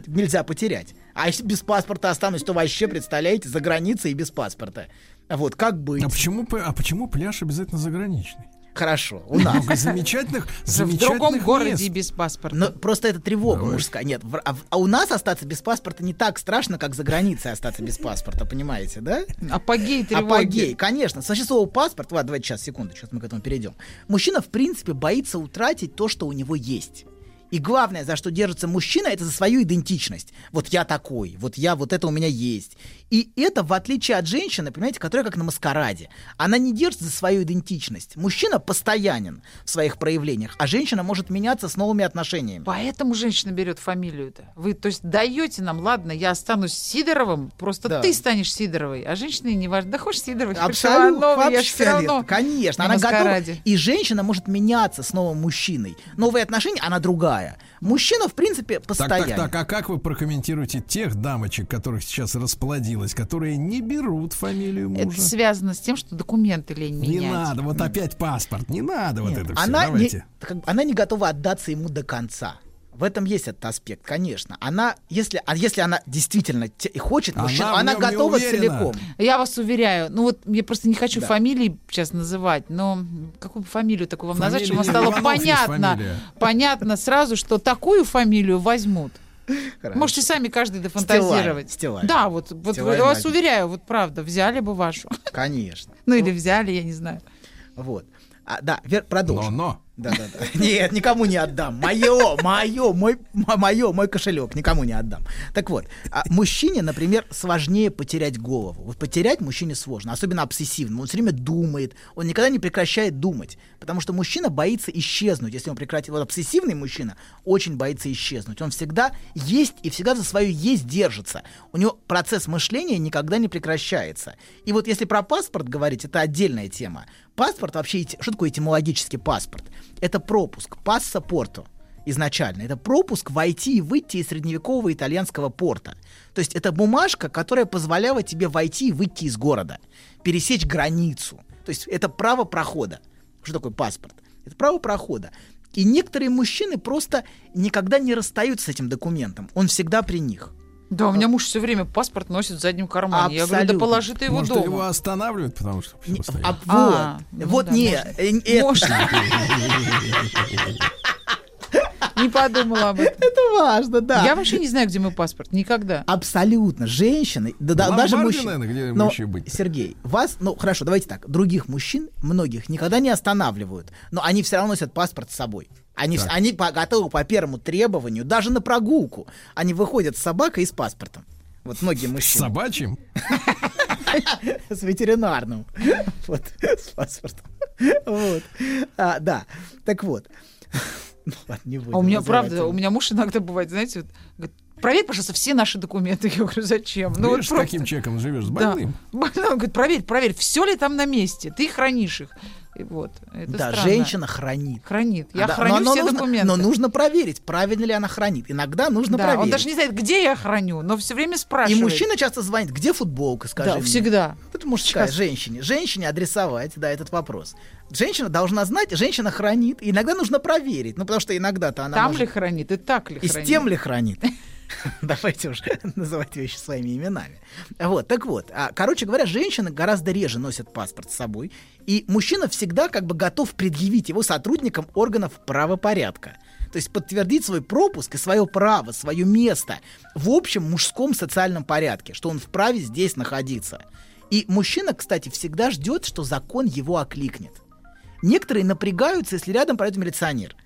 Speaker 3: нельзя потерять. А если без паспорта останусь, то вообще, представляете, за границей и без паспорта. Вот, как быть?
Speaker 2: А почему, а почему пляж обязательно заграничный?
Speaker 3: Хорошо, у нас.
Speaker 2: Много замечательных,
Speaker 4: в
Speaker 2: замечательных
Speaker 4: другом городе без паспорта.
Speaker 3: Но просто это тревога мужская. Нет, а, а у нас остаться без паспорта не так страшно, как за границей остаться без паспорта, понимаете, да?
Speaker 4: Апогей тревоги.
Speaker 3: Апогей, конечно. Значит, слово паспорт, ладно, давайте сейчас, секунду, сейчас мы к этому перейдем. Мужчина, в принципе, боится утратить то, что у него есть. И главное, за что держится мужчина, это за свою идентичность. Вот я такой, вот я, вот это у меня есть. И это, в отличие от женщины, понимаете, которая как на маскараде. Она не держится за свою идентичность. Мужчина постоянен в своих проявлениях, а женщина может меняться с новыми отношениями.
Speaker 4: Поэтому женщина берет фамилию-то. Вы, то есть, даете нам, ладно, я останусь Сидоровым, просто
Speaker 3: Да.
Speaker 4: ты станешь Сидоровой, а женщине не важно. Да хочешь Сидоровой,
Speaker 3: Абсолютно,
Speaker 4: я
Speaker 3: вообще
Speaker 4: все равно.
Speaker 3: Конечно,
Speaker 4: на
Speaker 3: она готова.
Speaker 4: маскараде.
Speaker 3: И женщина может меняться с новым мужчиной. Новые отношения, она другая. Мужчина, в принципе,
Speaker 2: Так,
Speaker 3: постоянно.
Speaker 2: так, так, а как вы прокомментируете тех дамочек, которых сейчас расплодилось, которые не берут фамилию мужа?
Speaker 4: Это связано с тем, что документы лень
Speaker 2: Не
Speaker 4: менять.
Speaker 2: надо, вот опять паспорт, не надо вот
Speaker 3: Нет,
Speaker 2: это все.
Speaker 3: она, не,
Speaker 2: Давайте.
Speaker 3: как бы, она не готова отдаться ему до конца. В этом есть этот аспект, конечно. Она, если, а если она действительно те- и хочет
Speaker 2: Она
Speaker 3: мужчину, она,
Speaker 2: не
Speaker 3: готова целиком.
Speaker 4: Я вас уверяю, ну вот я просто не хочу
Speaker 3: Да.
Speaker 4: фамилии сейчас называть, но какую фамилию такую вам назвать,
Speaker 2: Фамилия
Speaker 4: чтобы вам стало
Speaker 2: Иванов
Speaker 4: понятно, понятно сразу, что такую фамилию возьмут.
Speaker 3: Хорошо.
Speaker 4: Можете сами каждый дофантазировать.
Speaker 3: Стилавин.
Speaker 4: Да, вот, вот
Speaker 3: Стилавин
Speaker 4: я вас уверяю, вот правда, взяли бы вашу.
Speaker 3: Конечно.
Speaker 4: Ну или взяли, я не знаю.
Speaker 3: Вот. А, да, Вер, продолжим.
Speaker 2: Но, но.
Speaker 3: Да, да, да. Нет, никому не отдам. Мое, мое, мой, мое, мой кошелек, никому не отдам. Так вот, а мужчине, например, сложнее потерять голову. Вот потерять мужчине сложно, особенно обсессивно. Он все время думает, он никогда не прекращает думать, потому что мужчина боится исчезнуть. Если он прекратит, вот обсессивный мужчина очень боится исчезнуть. Он всегда есть и всегда за свое есть держится. У него процесс мышления никогда не прекращается. И вот если про паспорт говорить, это отдельная тема. Паспорт вообще, что такое этимологический паспорт? Это пропуск, пассапорту. изначально. Это пропуск войти и выйти из средневекового итальянского порта. То есть это бумажка, которая позволяла тебе войти и выйти из города, пересечь границу. То есть это право прохода. Что такое паспорт? Это право прохода. И некоторые мужчины просто никогда не расстаются с этим документом. Он всегда при них.
Speaker 4: Да, у меня муж все время паспорт носит в заднем кармане. Я говорю, да
Speaker 3: Абсолютно.
Speaker 4: положи ты его
Speaker 2: Может,
Speaker 4: дома.
Speaker 2: его останавливают, потому что
Speaker 3: Не-
Speaker 2: стоит.
Speaker 3: а, вот,
Speaker 4: А, ну
Speaker 3: вот
Speaker 4: да,
Speaker 3: не,
Speaker 4: можно.
Speaker 3: э.
Speaker 4: Не подумала об этом.
Speaker 3: это важно, да.
Speaker 4: Я вообще не знаю, где мой паспорт. Никогда.
Speaker 3: Абсолютно. Женщины, да, да, даже мужчины.
Speaker 2: наверное, где
Speaker 3: Но,
Speaker 2: вообще быть-то?
Speaker 3: Сергей, вас, ну хорошо, давайте так. Других мужчин, многих, никогда не останавливают, но они все равно носят паспорт с собой. Они, вс- они по- готовы по первому требованию, даже на прогулку. Они выходят с собакой и с паспортом. Вот многие
Speaker 2: С
Speaker 3: мужчины.
Speaker 2: собачьим?
Speaker 3: С ветеринарным. Вот, с паспортом. Вот. А, да. Так вот. Ну, ладно, не будем
Speaker 4: А у меня, правда,
Speaker 3: его.
Speaker 4: у меня муж иногда бывает, знаете, вот, говорит, проверь, пожалуйста, все наши документы. Я говорю, зачем?
Speaker 2: Ну,
Speaker 4: вот
Speaker 2: Видишь, с
Speaker 4: просто-
Speaker 2: каким человеком живешь? С
Speaker 4: Да.
Speaker 2: больным?
Speaker 4: Больной. Он говорит, проверь, проверь, все ли там на месте. Ты хранишь их. И вот. Это
Speaker 3: Да,
Speaker 4: странно.
Speaker 3: женщина хранит.
Speaker 4: Хранит. Я
Speaker 3: А, да,
Speaker 4: храню
Speaker 3: но- но
Speaker 4: все
Speaker 3: нужно-
Speaker 4: документы.
Speaker 3: Но нужно проверить, правильно ли она хранит. Иногда нужно
Speaker 4: да,
Speaker 3: проверить.
Speaker 4: он даже не знает, где я храню, но все время
Speaker 3: И
Speaker 4: спрашивает.
Speaker 3: мужчина часто звонит, где футболка, скажи
Speaker 4: Да,
Speaker 3: мне.
Speaker 4: всегда.
Speaker 3: Это мужская,
Speaker 4: Часто.
Speaker 3: женщине. Женщине адресовать, да, этот вопрос. Женщина должна знать, женщина хранит. И иногда нужно проверить. Ну, потому что иногда-то она
Speaker 4: Там
Speaker 3: может...
Speaker 4: ли хранит и так ли
Speaker 3: И с
Speaker 4: хранит.
Speaker 3: тем ли хранит? Давайте уже называть вещи своими именами. Вот, так вот. а, Короче говоря, женщины гораздо реже носят паспорт с собой, и мужчина всегда как бы готов предъявить его сотрудникам органов правопорядка. То есть подтвердить свой пропуск и свое право, свое место в общем мужском социальном порядке, что он вправе здесь находиться. И мужчина, кстати, всегда ждет, что закон его окликнет. Некоторые напрягаются, если рядом пройдет милиционер.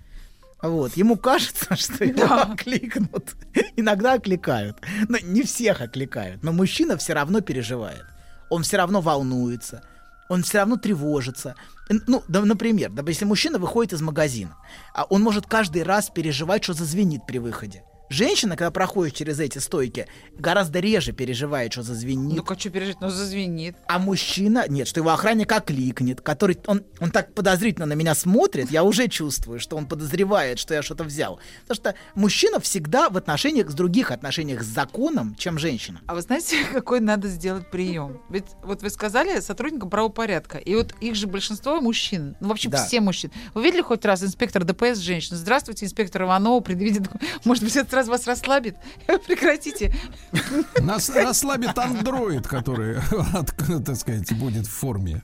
Speaker 3: Вот, ему кажется, что его окликнут. Иногда окликают. Но не всех окликают. Но мужчина все равно переживает. Он все равно волнуется. Он все равно тревожится. Ну, да, например, да, если мужчина выходит из магазина, а он может каждый раз переживать, что зазвенит при выходе. Женщина, когда проходит через эти стойки, гораздо реже переживает, что зазвенит.
Speaker 4: Ну, хочу пережить, но зазвенит.
Speaker 3: А мужчина, нет, что его охранник окликнет, который, он, он так подозрительно на меня смотрит, я уже чувствую, что он подозревает, что я что-то взял. Потому что мужчина всегда в отношениях с других отношениях с законом, чем женщина.
Speaker 4: А вы знаете, какой надо сделать прием? Ведь вот вы сказали сотрудникам правопорядка, и вот их же большинство мужчин, ну вообще
Speaker 3: Да.
Speaker 4: все мужчины. Вы видели хоть раз инспектор ДПС женщина? Здравствуйте, инспектор Иванова, предъявите... доку- Может быть, это сразу вас расслабит? Прекратите.
Speaker 2: Нас расслабит андроид, который, от- так сказать, будет в форме.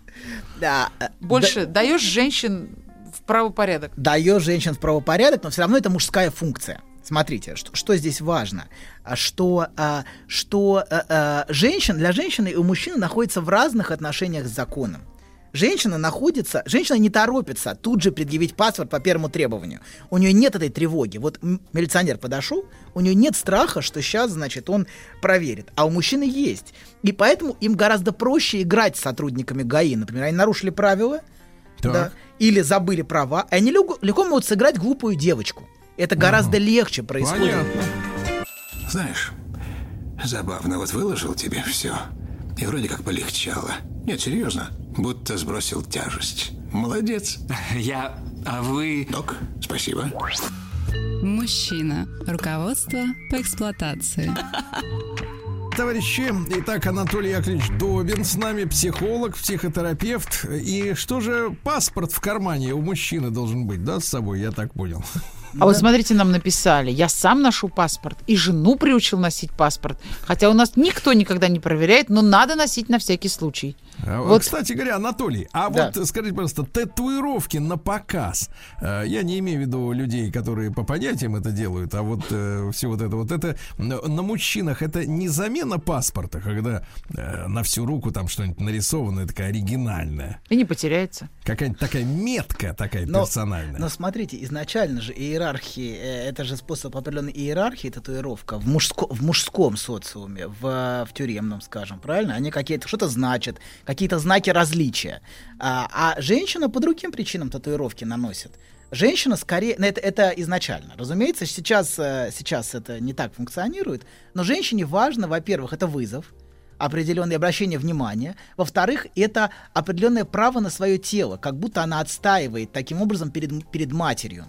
Speaker 3: Да, э,
Speaker 4: Больше даешь женщин в правопорядок.
Speaker 3: даешь женщин в правопорядок, но все равно это мужская функция. Смотрите, что, что здесь важно, А что, а, что а, а, женщин, для женщины и у мужчины находится в разных отношениях с законом. Женщина находится, женщина не торопится тут же предъявить паспорт по первому требованию. У нее нет этой тревоги. Вот милиционер подошел, у нее нет страха, что сейчас, значит, он проверит. А у мужчины есть. И поэтому им гораздо проще играть с сотрудниками ГАИ. Например, они нарушили правила,
Speaker 2: Так.
Speaker 3: да, или забыли права, и они легко, легко могут сыграть глупую девочку. Это гораздо легче происходит.
Speaker 2: Понятно.
Speaker 6: Знаешь, забавно, вот выложил тебе все, и вроде как полегчало. Нет, серьезно, будто сбросил тяжесть. Молодец.
Speaker 5: Я... А вы...
Speaker 6: Док, спасибо.
Speaker 1: Мужчина. Руководство по эксплуатации.
Speaker 2: Товарищи, итак, Анатолий Яковлевич Добин с нами, психолог, психотерапевт. И что же паспорт в кармане у мужчины должен быть, да, с собой, я так понял.
Speaker 4: А вот смотрите, нам написали, я сам ношу паспорт и жену приучил носить паспорт. Хотя у нас никто никогда не проверяет, но надо носить на всякий случай.
Speaker 2: А,
Speaker 4: Вот.
Speaker 2: Кстати говоря, Анатолий, а
Speaker 3: Да.
Speaker 2: вот скажите, пожалуйста, татуировки на показ. Э, Я не имею в виду людей, которые по понятиям это делают, а вот э, все вот это вот это на на мужчинах это не замена паспорта, когда э, на всю руку там что-нибудь нарисовано, такая оригинальная.
Speaker 4: И не потеряется.
Speaker 2: Какая-нибудь такая метка такая
Speaker 3: Но-
Speaker 2: персональная.
Speaker 3: Но смотрите, изначально же иерархии, э, это же способ определенной иерархии, татуировка в, мужско, в мужском социуме, в, в тюремном, скажем, правильно? Они какие-то что-то значат, какие-то знаки различия. А, а женщина по другим причинам татуировки наносит. Женщина скорее, ну, это, это изначально. Разумеется, сейчас, э, сейчас это не так функционирует, но женщине важно, во-первых, это вызов, определенное обращение внимания. Во-вторых, это определенное право на свое тело, как будто она отстаивает таким образом перед, перед матерью.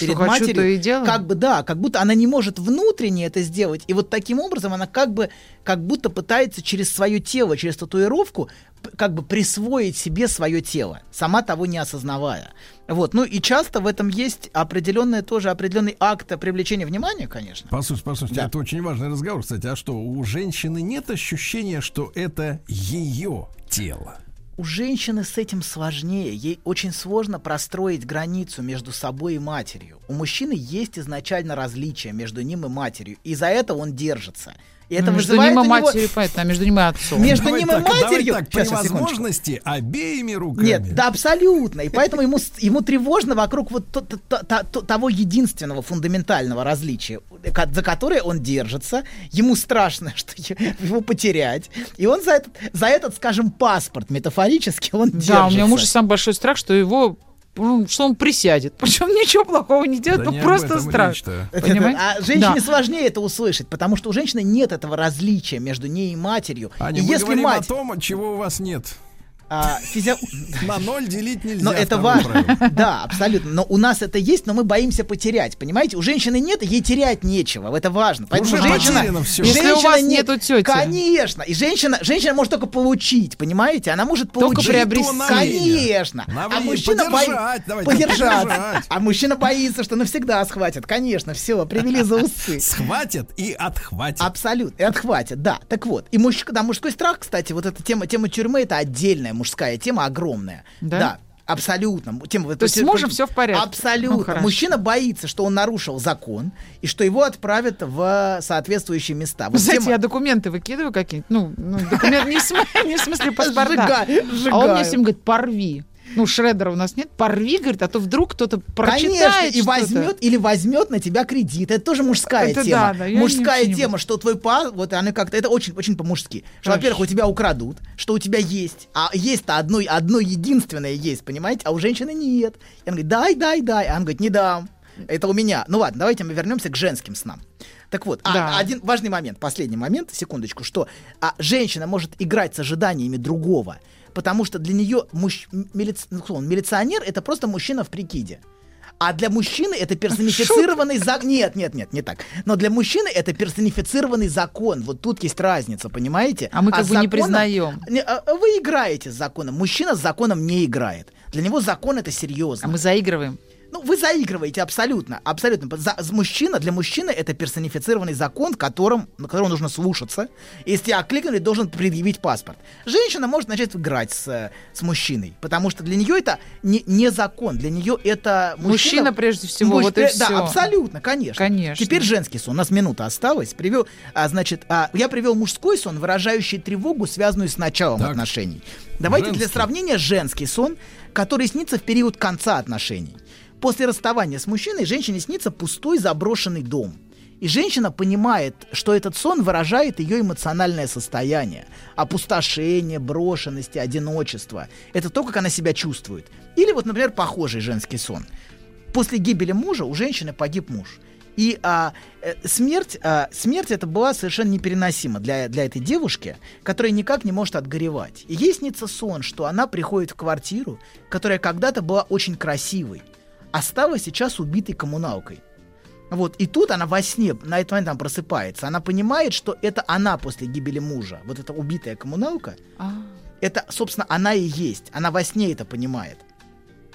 Speaker 3: Ну, перед
Speaker 4: хочу,
Speaker 3: матерью.
Speaker 4: то и делаю?
Speaker 3: Как бы да, как будто она не может внутренне это сделать. И вот таким образом она как бы как будто пытается через свое тело, через татуировку как бы присвоить себе свое тело, сама того не осознавая. Вот. Ну и часто в этом есть определенный тоже определенный акт привлечения внимания, конечно.
Speaker 2: Послушайте, послушайте,
Speaker 3: Да.
Speaker 2: это очень важный разговор, кстати. А что, у женщины нет ощущения, что это ее тело?
Speaker 3: У женщины с этим сложнее. Ей очень сложно простроить границу между собой и матерью. У мужчины есть изначально различия между ним и матерью. И за это он держится. И это
Speaker 4: Ну, между ним и
Speaker 3: него-
Speaker 4: матерью, понятно, а между ним и отцом.
Speaker 3: Между
Speaker 2: Давай
Speaker 3: ним
Speaker 2: так,
Speaker 3: и
Speaker 2: давай
Speaker 3: матерью.
Speaker 2: так,
Speaker 3: Сейчас, секундочку.
Speaker 2: возможности обеими руками.
Speaker 3: Нет, да, абсолютно. И поэтому ему, ему тревожно вокруг вот то- то- то- то- то- того единственного фундаментального различия, за которое он держится. Ему страшно, что его потерять. И он за этот, за этот, скажем, паспорт метафорически он держится.
Speaker 4: Да, у меня муж самый большой страх, что его что он присядет. Причем ничего плохого не делает,
Speaker 2: Да об
Speaker 4: просто
Speaker 2: речь-то.
Speaker 4: Понимаете?
Speaker 3: А женщине
Speaker 4: Да.
Speaker 3: сложнее это услышать, потому что у женщины нет этого различия между ней и матерью.
Speaker 2: Аня,
Speaker 3: и
Speaker 2: мы
Speaker 3: если
Speaker 2: говорим
Speaker 3: мать
Speaker 2: о том, чего у вас нет.
Speaker 3: А, физио-
Speaker 2: На ноль делить нельзя.
Speaker 3: Но это важно.
Speaker 2: правило.
Speaker 3: Да, абсолютно. Но у нас это есть, но мы боимся потерять. Понимаете, у женщины нет, ей терять нечего. Это важно. Поэтому
Speaker 2: Уже
Speaker 3: женщина,
Speaker 2: всё.
Speaker 4: Если у вас
Speaker 3: не-
Speaker 4: нету тети.
Speaker 3: Конечно. И женщина, женщина может только получить, понимаете? Она может
Speaker 4: Только
Speaker 3: получить.
Speaker 4: приобрести.
Speaker 2: То на время.
Speaker 3: Конечно.
Speaker 2: На
Speaker 3: а мужчина
Speaker 2: Подержать,
Speaker 3: боится.
Speaker 2: давайте,
Speaker 3: Подержать. А мужчина боится, что навсегда схватят. Конечно, все, привели за усы.
Speaker 2: Схватят и отхватят.
Speaker 3: Абсолютно. И отхватит, да. Так вот. И муж, да, мужской страх, кстати, вот эта тема, тема тюрьмы, это отдельная мужская тема, огромная.
Speaker 4: Да?
Speaker 3: Абсолютно. Тема,
Speaker 4: То есть с мужем всё в порядке?
Speaker 3: Абсолютно.
Speaker 4: Ну.
Speaker 3: Мужчина боится, что он нарушил закон и что его отправят в соответствующие места. Вот
Speaker 4: Знаете,
Speaker 3: тема-
Speaker 4: я документы выкидываю какие-нибудь. Ну, ну, документ не в смысле, паспорта. А он мне всем говорит, порви. Ну, шредера у нас нет. Порви, говорит, а то вдруг кто-то
Speaker 3: Конечно,
Speaker 4: прочитает
Speaker 3: и
Speaker 4: что-то.
Speaker 3: возьмет или возьмет на тебя кредит. Это тоже мужская
Speaker 4: Это
Speaker 3: тема.
Speaker 4: да, да,
Speaker 3: мужская тема, что твой пас, вот она как-то, это очень, очень по-мужски. Что, во-первых, у тебя украдут, что у тебя есть, а есть-то одно, одно единственное есть, понимаете, а у женщины нет. И она говорит, дай, дай, дай. А он говорит, не дам. Это у меня. Ну ладно, давайте мы вернемся к женским снам. Так вот, а,
Speaker 4: Да.
Speaker 3: один важный момент, последний момент, секундочку, что а, женщина может играть с ожиданиями другого, потому что для нее мужч- милиц- ну, он, милиционер это просто мужчина в прикиде. А для мужчины это персонифицированный закон. Нет, нет, нет, не так. Но для мужчины это персонифицированный закон. Вот тут есть разница, понимаете?
Speaker 4: А мы как
Speaker 3: с
Speaker 4: бы не
Speaker 3: законом-
Speaker 4: признаем.
Speaker 3: Не, а- а Вы играете с законом. Мужчина с законом не играет. Для него закон это серьезно.
Speaker 4: А мы заигрываем.
Speaker 3: Ну, вы заигрываете абсолютно, абсолютно. За, за- мужчина, для мужчины это персонифицированный закон, которым, на котором нужно слушаться. Если тебя окликнули, должен предъявить паспорт. Женщина может начать играть с, э, с мужчиной, потому что для нее это не, не закон, для нее это
Speaker 4: Мужчина прежде всего, вот и всё.
Speaker 3: Да, абсолютно, конечно.
Speaker 4: Конечно.
Speaker 3: Теперь женский сон. У нас минута осталась. Привел, а, значит, а, я привел мужской сон, выражающий тревогу, связанную с началом
Speaker 2: Так.
Speaker 3: отношений. Давайте для
Speaker 2: Женский.
Speaker 3: сравнения женский сон, который снится в период конца отношений. После расставания с мужчиной женщине снится пустой заброшенный дом. И женщина понимает, что этот сон выражает ее эмоциональное состояние. Опустошение, брошенности, одиночество. Это то, как она себя чувствует. Или вот, например, похожий женский сон. После гибели мужа у женщины погиб муж. И а, э, смерть, а, смерть это была совершенно непереносима для, для этой девушки, которая никак не может отгоревать. И ей снится сон, что она приходит в квартиру, которая когда-то была очень красивой, а стала сейчас убитой коммуналкой. Вот, и тут она во сне, на этот момент она просыпается, она понимает, что это она после гибели мужа, вот эта убитая коммуналка,
Speaker 4: А,
Speaker 3: это, собственно, она и есть. Она во сне это понимает.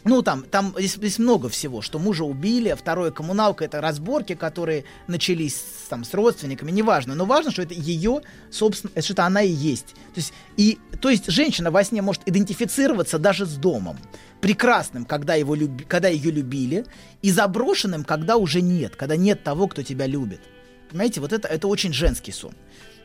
Speaker 3: Ну, там, там здесь, здесь много всего, что мужа убили, а второе коммуналка это разборки, которые начались там, с родственниками, неважно. Но важно, что это ее, собственно, это что это она и есть. То есть, и, то есть женщина во сне может идентифицироваться даже с домом. Прекрасным, когда, его люби, когда ее любили, и заброшенным, когда уже нет, когда нет того, кто тебя любит. Понимаете, вот это, это очень женский сон.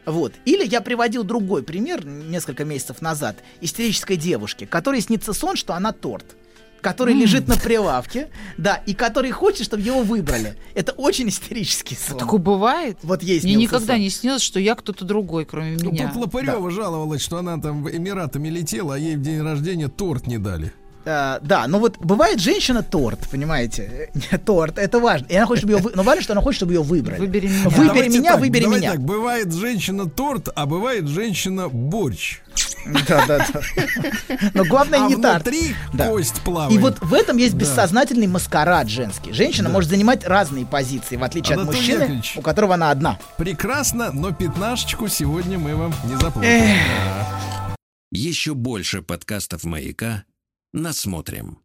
Speaker 3: Вот. Или я приводил другой пример несколько месяцев назад истерической девушки, которой снится сон, что она торт который лежит на прилавке, да, и который хочет, чтобы его выбрали. Это очень истерический сон.
Speaker 4: такое бывает?
Speaker 3: Вот есть
Speaker 4: Мне никогда не снилось, что я кто-то другой, кроме
Speaker 2: Ну,
Speaker 4: меня.
Speaker 2: тут Лопарева жаловалась, что она там в Эмиратами летела, а ей в день рождения торт не дали.
Speaker 3: А, да, но вот бывает женщина торт, понимаете? торт, это важно. И она хочет, чтобы ее вы... Но важно, что она хочет, чтобы ее выбрали.
Speaker 4: Выбери меня.
Speaker 3: Выбери
Speaker 2: Давайте
Speaker 3: меня,
Speaker 2: так,
Speaker 3: выбери
Speaker 2: давайте
Speaker 3: меня.
Speaker 2: так, бывает женщина торт, а бывает женщина борщ.
Speaker 3: Да, да, да. Но главное
Speaker 2: а
Speaker 3: не так.
Speaker 2: внутри
Speaker 3: Да.
Speaker 2: кость плавает.
Speaker 3: И вот в этом есть
Speaker 2: Да.
Speaker 3: бессознательный маскарад женский. Женщина может занимать разные позиции, в отличие от
Speaker 2: Анатолий
Speaker 3: мужчины,
Speaker 2: Яковлевич.
Speaker 3: у которого она одна.
Speaker 2: Прекрасно, но пятнашечку сегодня мы вам не заплатим. Да.
Speaker 7: Еще больше подкастов «Маяка» насмотрим.